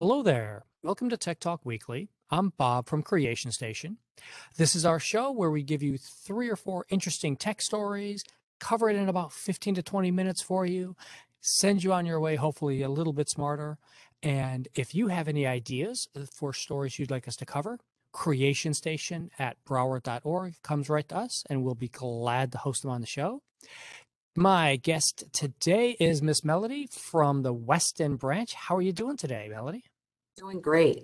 Hello there. Welcome to Tech Talk Weekly. I'm Bob from Creation Station. This is our show where we give you three or four interesting tech stories, cover it in about 15 to 20 minutes for you, send you on your way, hopefully a little bit smarter. And if you have any ideas uh, for stories you'd like us to cover, Creation Station at Broward.org comes right to us, and we'll be glad to host them on the show. My guest today is Miss Melody from the Weston branch. How are you doing today, Melody? Doing great.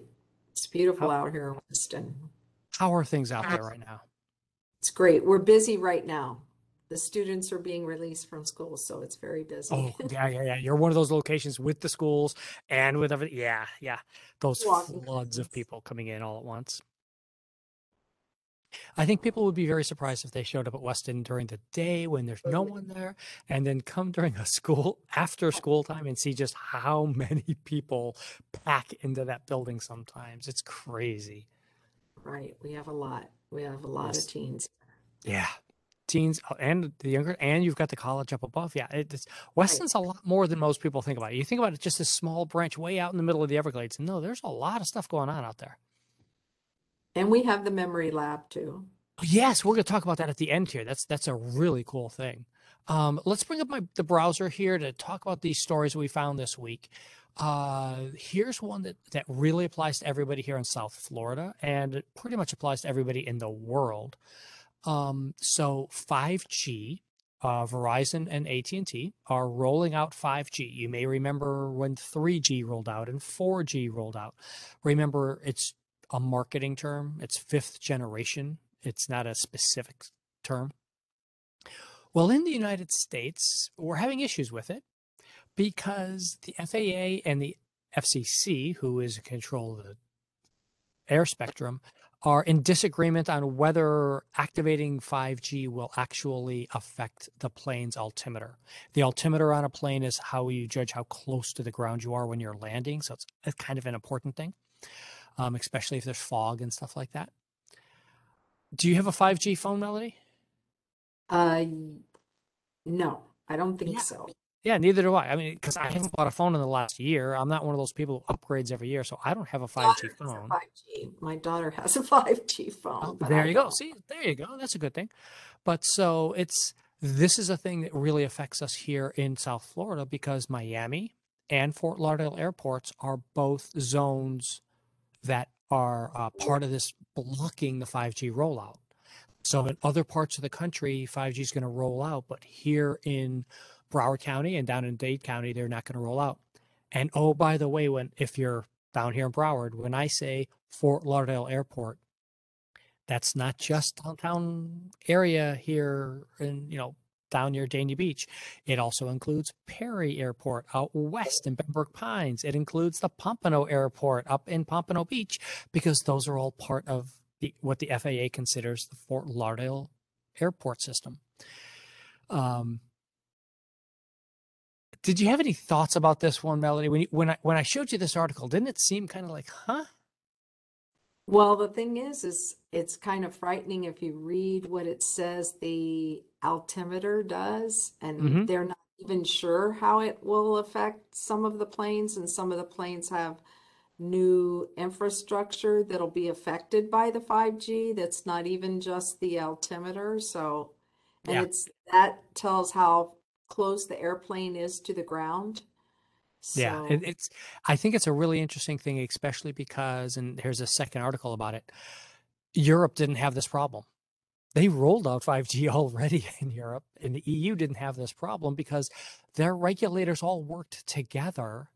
It's beautiful How, out here in Weston. how are things out there right now? It's great. We're busy right now. The students are being released from school, so it's very busy. Oh, yeah, yeah, yeah. You're one of those locations with the schools and with everything. Yeah, yeah. Those Walking floods of people coming in all at once. I think people would be very surprised if they showed up at Weston during the day when there's no one there, and then come during a school after school time and see just how many people pack into that building sometimes. It's crazy. Right. We have a lot. We have a lot of teens. Yeah. Teens uh, and the younger, and you've got the college up above. Yeah, it, it's Right. Weston's a lot more than most people think about. It. You think about it, just this small branch way out in the middle of the Everglades. No, there's a lot of stuff going on out there. And we have the memory lab too. Yes, we're going to talk about that at the end here. That's that's a really cool thing. Um, let's bring up my the browser here to talk about these stories we found this week. Uh, here's one that that really applies to everybody here in South Florida, and it pretty much applies to everybody in the world. Um, so 5G, uh, Verizon and AT&T are rolling out 5G. You may remember when 3G rolled out and 4G rolled out. Remember, it's a marketing term. It's fifth generation. It's not a specific term. Well, in the United States, we're having issues with it because the FAA and the FCC, who is in control of the air spectrum, are in disagreement on whether activating 5G will actually affect the plane's altimeter. The altimeter on a plane is how you judge how close to the ground you are when you're landing. So it's kind of an important thing, um, especially if there's fog and stuff like that. Do you have a 5G phone, Melody? Uh, no, I don't think Yeah. so. Yeah, neither do I. I mean, because I haven't bought a phone in the last year. I'm not one of those people who upgrades every year, so I don't have a 5G Daughter has a phone. 5G. My daughter has a 5G phone, Oh, there you go. See, there you go. That's a good thing. But so it's this is a thing that really affects us here in South Florida because Miami and Fort Lauderdale airports are both zones that are uh, part of this blocking the 5G rollout. So in other parts of the country, 5G is going to roll out, but here in Broward County and down in Dade County, they're not going to roll out. And oh, by the way, when if you're down here in Broward, when I say Fort Lauderdale Airport, that's not just downtown area here in you know down near Dania Beach. It also includes Perry Airport out west in Pembroke Pines. It includes the Pompano Airport up in Pompano Beach because those are all part of the, what the FAA considers the Fort Lauderdale airport system. Um, did you have any thoughts about this one, Melody? When you, when I when I showed you this article, didn't it seem kind of like, huh? Well, the thing is, is it's kind of frightening if you read what it says the altimeter does, and mm-hmm. they're not even sure how it will affect some of the planes, and some of the planes have new infrastructure that'll be affected by the 5G that's not even just the altimeter. So, and Yeah. it's that tells how close the airplane is to the ground. Yeah, So, it, it's. I think it's a really interesting thing, especially because, and here's a second article about it. Europe didn't have this problem. They rolled out 5G already in Europe, and the EU didn't have this problem because their regulators all worked together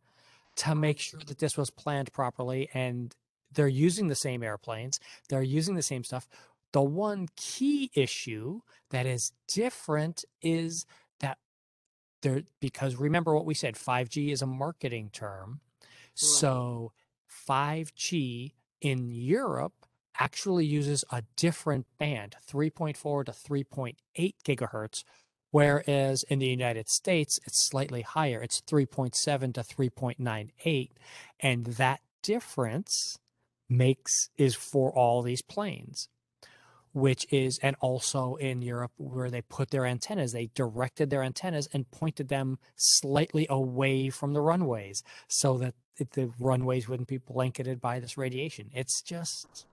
to make sure that this was planned properly, and they're using the same airplanes, they're using the same stuff. The one key issue that is different is that there because remember what we said 5G is a marketing term. right. So 5G in Europe actually uses a different band, 3.4 to 3.8 gigahertz, whereas in the United States it's slightly higher. It's 3.7 to 3.98, and that difference makes is for all these planes. which is, and also in Europe where they put their antennas, they directed their antennas and pointed them slightly away from the runways so that the runways wouldn't be blanketed by this radiation. It's just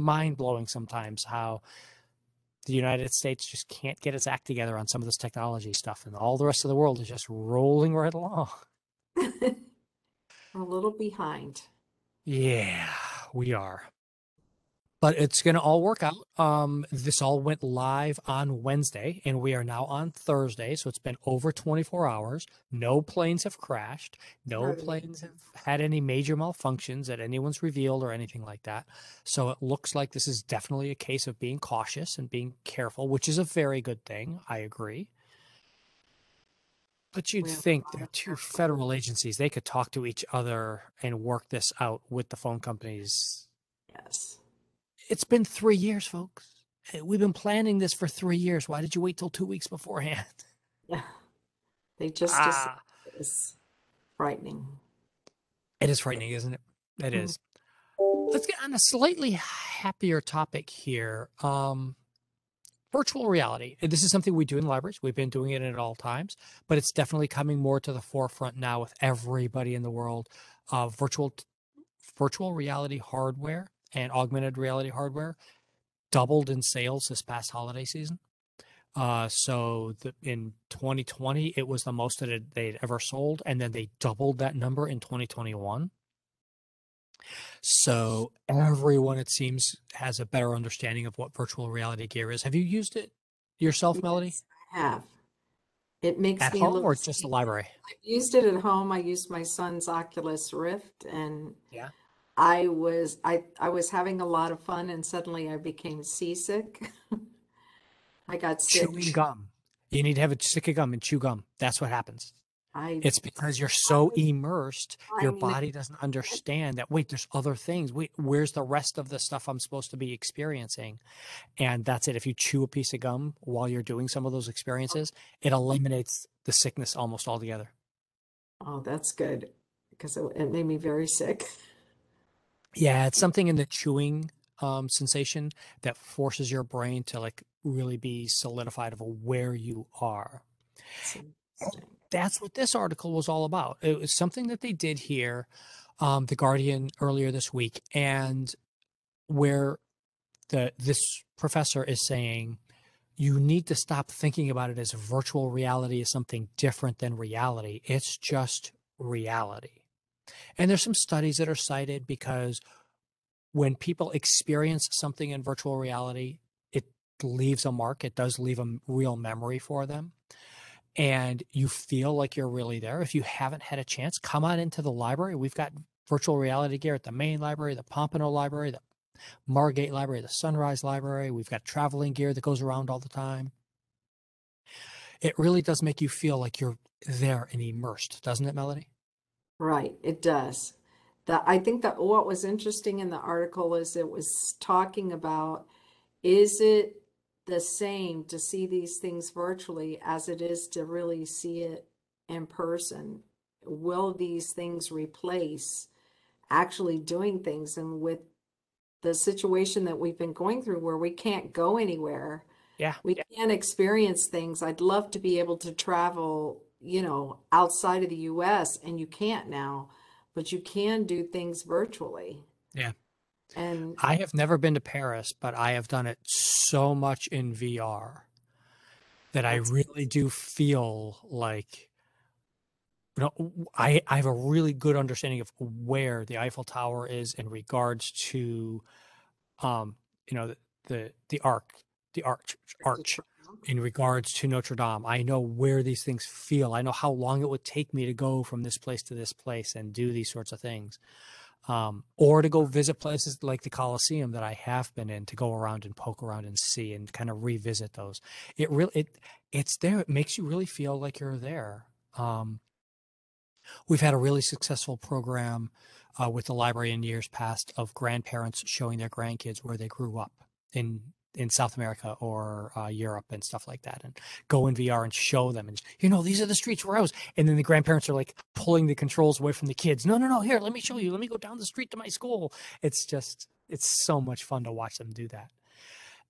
mind blowing sometimes how the United States just can't get its act together on some of this technology stuff, and all the rest of the world is just rolling right along. A little behind. Yeah, we are. But it's going to all work out. Um, this all went live on Wednesday, and we are now on Thursday. So it's been over 24 hours. No planes have crashed. No planes have had any major malfunctions that anyone's revealed or anything like that. So it looks like this is definitely a case of being cautious and being careful, which is a very good thing. I agree. But you'd We have a think they're two federal agencies. They could talk to each other and work this out with the phone companies. It's been three years, folks. Eh, We've been planning this for three years. Why did you wait till two weeks beforehand? Yeah. They just Ah, it was frightening. it is frightening, isn't it? It Mhm. is. Let's get on a slightly happier topic here. Um, virtual reality. This is something we do in libraries. We've been doing it at all times, but it's definitely coming more to the forefront now with everybody in the world. Uh, virtual virtual reality hardware and augmented reality hardware doubled in sales this past holiday season. Uh, so the, in 2020, it was the most that it, they'd ever sold, and then they doubled that number in 2021. So everyone, it seems, has a better understanding of what virtual reality gear is. Have you used it yourself, Melody, I have. It makes at me home or just the library? I've used it at home. I used my son's Oculus Rift and Yeah. I was I I was having a lot of fun and suddenly I became seasick. I got sick. Chewing gum. You need to have a stick of gum and chew gum. That's what happens. I It's because you're so immersed, your I mean, body doesn't understand that, wait, there's other things. Wait, where's the rest of the stuff I'm supposed to be experiencing? And that's it. If you chew a piece of gum while you're doing some of those experiences, it eliminates the sickness almost altogether. oh, that's good because it, it made me very sick. Yeah, it's something in the chewing um, sensation that forces your brain to like really be solidified of where you are. That's what this article was all about. It was something that they did here, um, the Guardian earlier this week, and where the this professor is saying you need to stop thinking about it as virtual reality is something different than reality. It's just reality. And there's some studies that are cited because when people experience something in virtual reality, it leaves a mark. It does leave a real memory for them and you feel like you're really there. If you haven't had a chance, come on into the library. We've got virtual reality gear at the main library, the Pompano Library, the Margate Library, the Sunrise Library. We've got traveling gear that goes around all the time. It really does make you feel like you're there and immersed, doesn't it, Melody? Right, it does. That I think that what was interesting in the article is it was talking about is it the same to see these things virtually as it is to really see it in person? Will these things replace actually doing things? And with the situation that we've been going through where we can't go anywhere, Yeah. we can't experience things. I'd love to be able to travel, you know, outside of the US and you can't now, but you can do things virtually. Yeah. And I have never been to Paris, but I have done it so much in VR that I really do feel like you know I, I have a really good understanding of where the Eiffel Tower is in regards to um you know the the, the arc the arch arch in regards to Notre Dame. I know where these things feel. I know how long it would take me to go from this place to this place and do these sorts of things. Um, or to go visit places like the Colosseum that I have been in to go around and poke around and see and kind of revisit those. It really it it's there. It makes you really feel like you're there. Um, we've had a really successful program uh, with the library in years past of grandparents showing their grandkids where they grew up in in South America or uh, Europe and stuff like that, and go in VR and show them. And you know, these are the streets where I was. And then the grandparents are like pulling the controls away from the kids. No, no, no. Here, let me show you. Let me go down the street to my school. It's just, it's so much fun to watch them do that.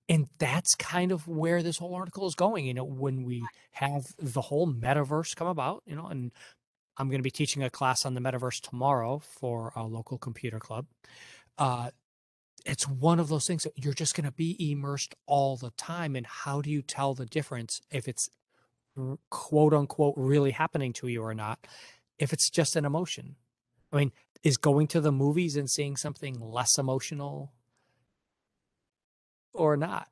And that's kind of where this whole article is going. You know, when we have the whole metaverse come about, you know, and I'm going to be teaching a class on the metaverse tomorrow for a local computer club. Uh, it's one of those things that you're just going to be immersed all the time. And how do you tell the difference if it's quote unquote really happening to you or not? If it's just an emotion, I mean, is going to the movies and seeing something less emotional or not?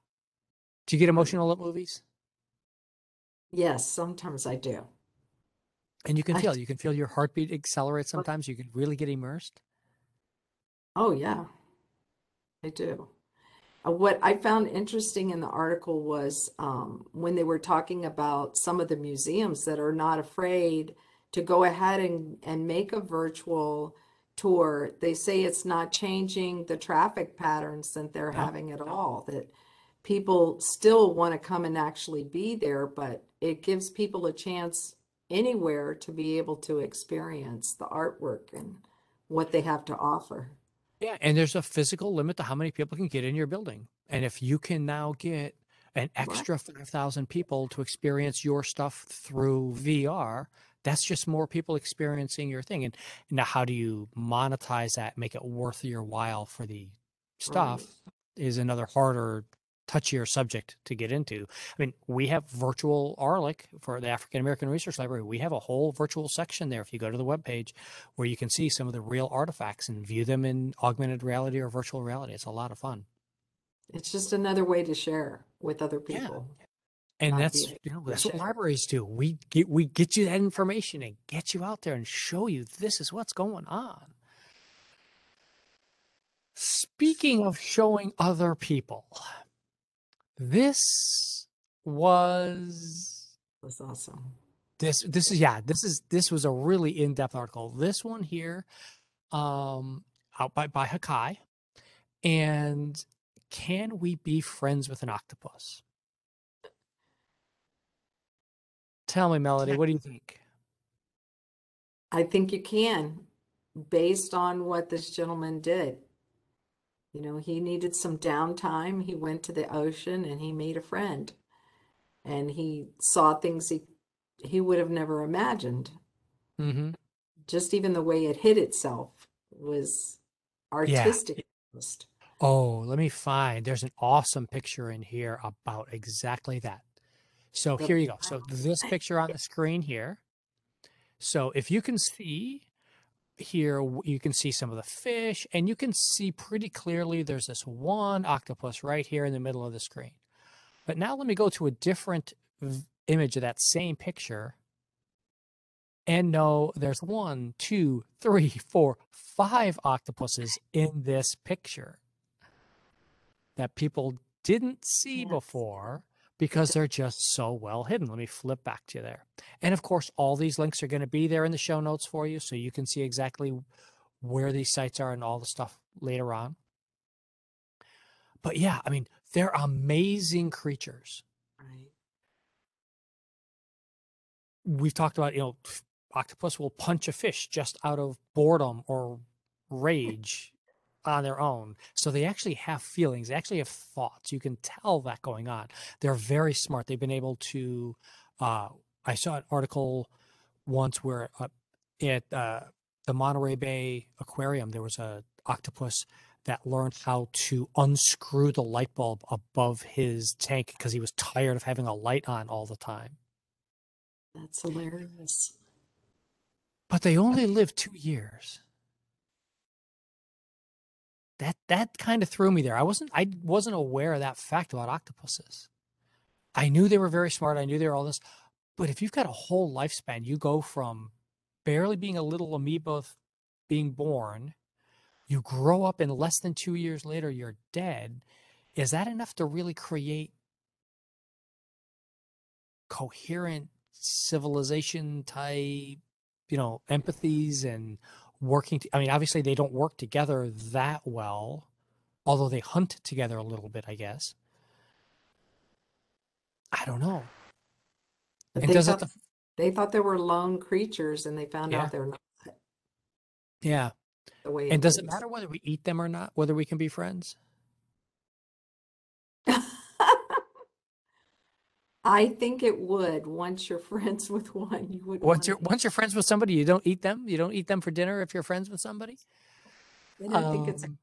Do you get emotional at movies? Yes, sometimes I do. And you can I, feel, you can feel your heartbeat accelerate oh sometimes. You can really get immersed. oh yeah, I do. Uh, What I found interesting in the article was um, when they were talking about some of the museums that are not afraid to go ahead and, and make a virtual tour. They say it's not changing the traffic patterns that they're No, having at all, that people still want to come and actually be there, but it gives people a chance anywhere to be able to experience the artwork and what they have to offer. Yeah, and there's a physical limit to how many people can get in your building. And if you can now get an extra 5,000 people to experience your stuff through VR, that's just more people experiencing your thing. And now, how do you monetize that, make it worth your while for the Right. stuff is another harder, touchier subject to get into. I mean, we have virtual ARLIC for the African American Research Library. We have a whole virtual section there if you go to the webpage where you can see some of the real artifacts and view them in augmented reality or virtual reality. It's a lot of fun. It's just another way to share with other people. Yeah. And not that's you know that's what libraries do. We get we get you that information and get you out there and show you this is what's going on. Speaking of showing other people, this was That's awesome. this this is yeah, this is this was a really in-depth article. This one here um out by by Hakai and can we be friends with an octopus? Tell me, Melody, what do you think? I think you can, based on what this gentleman did. You know, he needed some downtime. He went to the ocean and he made a friend. And he saw things he he would have never imagined. Mm-hmm. Just even the way it hid itself was artistic almost. Oh, let me find. There's an awesome picture in here about exactly that. So here you go. So this picture on the screen here. So if you can see here, you can see some of the fish, and you can see pretty clearly there's this one octopus right here in the middle of the screen. But now let me go to a different image of that same picture. And no, there's one, two, three, four, five octopuses in this picture that people didn't see Yes. before because they're just so well hidden. Let me flip back to you there. And of course, all these links are going to be there in the show notes for you so you can see exactly where these sites are and all the stuff later on. But yeah, I mean, they're amazing creatures. Right. We've talked about, you know, octopus will punch a fish just out of boredom or rage on their own. So they actually have feelings, they actually have thoughts. You can tell that going on. They're very smart. They've been able to, uh, I saw an article once where uh, at uh, the Monterey Bay Aquarium, there was a octopus that learned how to unscrew the light bulb above his tank because he was tired of having a light on all the time. That's hilarious. But they only live two years. That that kind of threw me there. I wasn't I wasn't aware of that fact about octopuses. I knew they were very smart. I knew they were all this, but if you've got a whole lifespan, you go from barely being a little amoeba being born, you grow up and less than two years later you're dead. Is that enough to really create coherent civilization type, you know, empathies and working? I mean, obviously they don't work together that well, although they hunt together a little bit, I guess. I don't know. But And they thought The, they thought they were lone creatures and they found yeah, out they're not yeah. the way And it does it matter whether we eat them or not? Whether we can be friends? I think it would, once you're friends with one, you would Once you're once you're friends with somebody, you don't eat them. You don't eat them for dinner if you're friends with somebody. And I think it's, Um,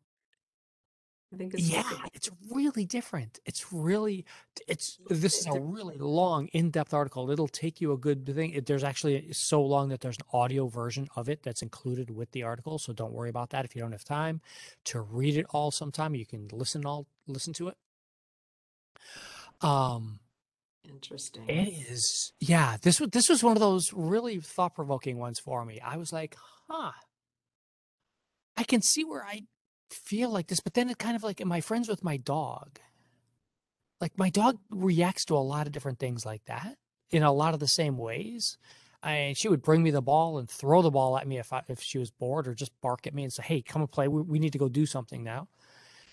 I think it's. yeah, different. it's really different. It's really, it's this is a really long, in-depth article. It'll take you a good thing. It, there's actually so long that there's an audio version of it that's included with the article. So don't worry about that. If you don't have time to read it all sometime, you can listen all listen to it. Um, Interesting. it is, yeah. This was this was one of those really thought-provoking ones for me. I was like, huh. I can see where I feel like this, but then it kind of like, am I friends with my dog? Like my dog reacts to a lot of different things like that in a lot of the same ways. And she would bring me the ball and throw the ball at me if I, if she was bored, or just bark at me and say, "Hey, come and play. We, we need to go do something now."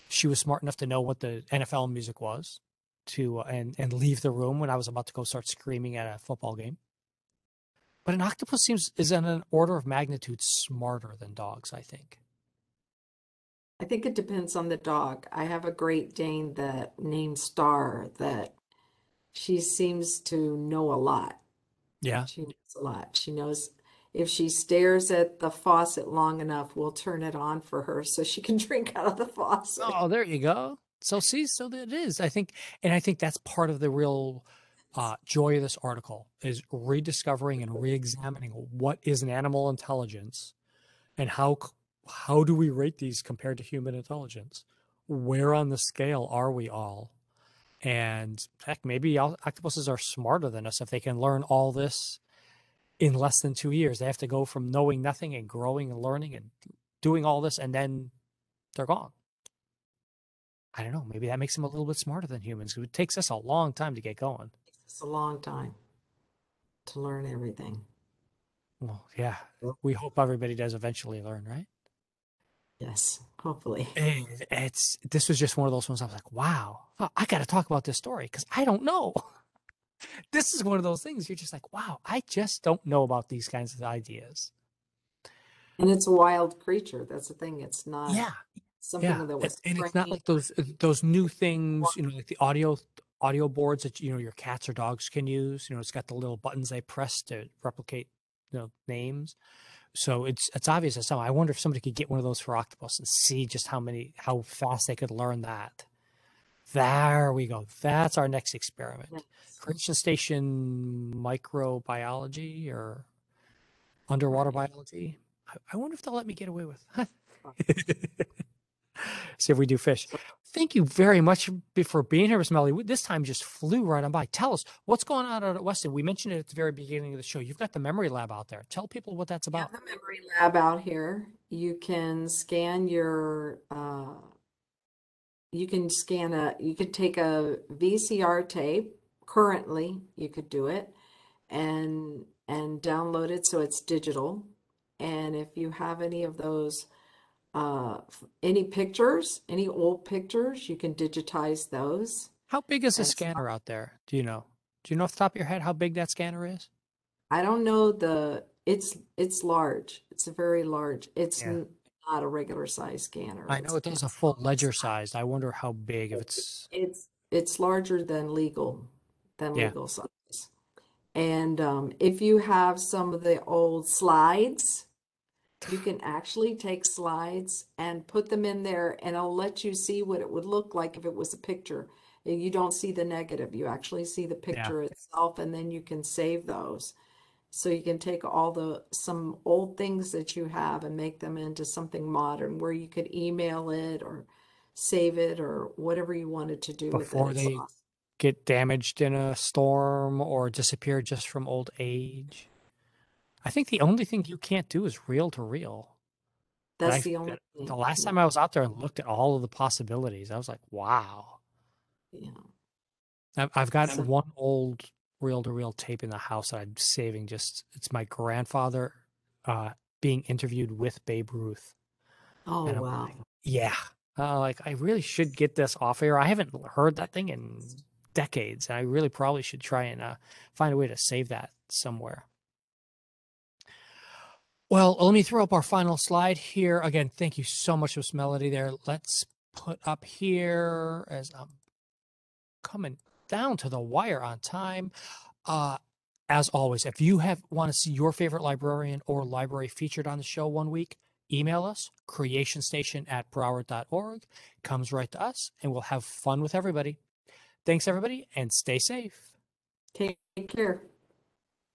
She was smart enough to know what the NFL music was, to uh, and and leave the room when I was about to go start screaming at a football game. But an octopus seems is in an order of magnitude smarter than dogs. I think. I think it depends on the dog. I have a Great Dane that named Star that she seems to know a lot. Yeah. She knows a lot. She knows if she stares at the faucet long enough, we'll turn it on for her so she can drink out of the faucet. Oh, there you go. So see, so it is. I think, and I think that's part of the real uh, joy of this article is rediscovering and re-examining what is an animal intelligence, and how how do we rate these compared to human intelligence? Where on the scale are we all? And heck, maybe octopuses are smarter than us if they can learn all this in less than two years. They have to go from knowing nothing and growing and learning and doing all this, and then they're gone. I don't know. Maybe that makes them a little bit smarter than humans 'cause it takes us a long time to get going. It's a long time to learn everything. Well, yeah, we hope everybody does eventually learn, right? Yes, hopefully. And it's this was just one of those ones. I was like, wow, I got to talk about this story because I don't know. this is one of those things you're just like, wow, I just don't know about these kinds of ideas. And it's a wild creature. That's the thing. It's not Yeah, something yeah, that and, was and it's not like those uh, those new things, you know, like the audio audio boards that you know your cats or dogs can use. You know, it's got the little buttons they press to replicate, you know, names. So it's it's obvious as hell. I wonder if somebody could get one of those for octopus and see just how many how fast they could learn that. There we go. That's our next experiment. Yes. Creation Station microbiology or underwater biology. I, I wonder if they'll let me get away with. See if we do fish. Thank you very much for being here, Miss Melly. This time just flew right on by. Tell us what's going on out at Weston. We mentioned it at the very beginning of the show. You've got the memory lab out there. Tell people what that's about. the memory lab out here. You can scan your, uh, you can scan a, you could take a VCR tape. Currently, you could do it and and download it so it's digital. And if you have any of those, uh, any pictures, any old pictures, you can digitize those. How big is the And scanner out there? Do you know? Do you know off the top of your head how big that scanner is? I don't know the, it's it's large. It's a very large. It's Yeah. n- not a regular size scanner. I know it does a full ledger sized. I wonder how big if it's It's it's larger than legal than yeah. legal size. And um, if you have some of the old slides, you can actually take slides and put them in there, and it'll let you see what it would look like if it was a picture. And You don't see the negative, you actually see the Yeah. picture itself, and then you can save those. So you can take all the some old things that you have and make them into something modern where you could email it or save it or whatever you wanted to do. Before they awesome. get damaged in a storm or disappear just from old age. I think the only thing you can't do is reel to reel. But That's I the only the last time I was out there and looked at all of the possibilities, I was like, wow. Yeah. I've, I've got So, one old reel to reel tape in the house that I'm saving. Just it's my grandfather uh, being interviewed with Babe Ruth, oh and I'm wow. like, yeah, uh, like I really should get this off air. I haven't heard that thing in decades, and I really probably should try and uh, find a way to save that somewhere. Well, let me throw up our final slide here. Again, thank you so much, Miss Melody. There, let's put up here as I'm coming down to the wire on time. Uh, as always, if you have want to see your favorite librarian or library featured on the show one week, email us creationstation at broward.org. Comes right to us, and we'll have fun with everybody. Thanks, everybody, and stay safe. Take care.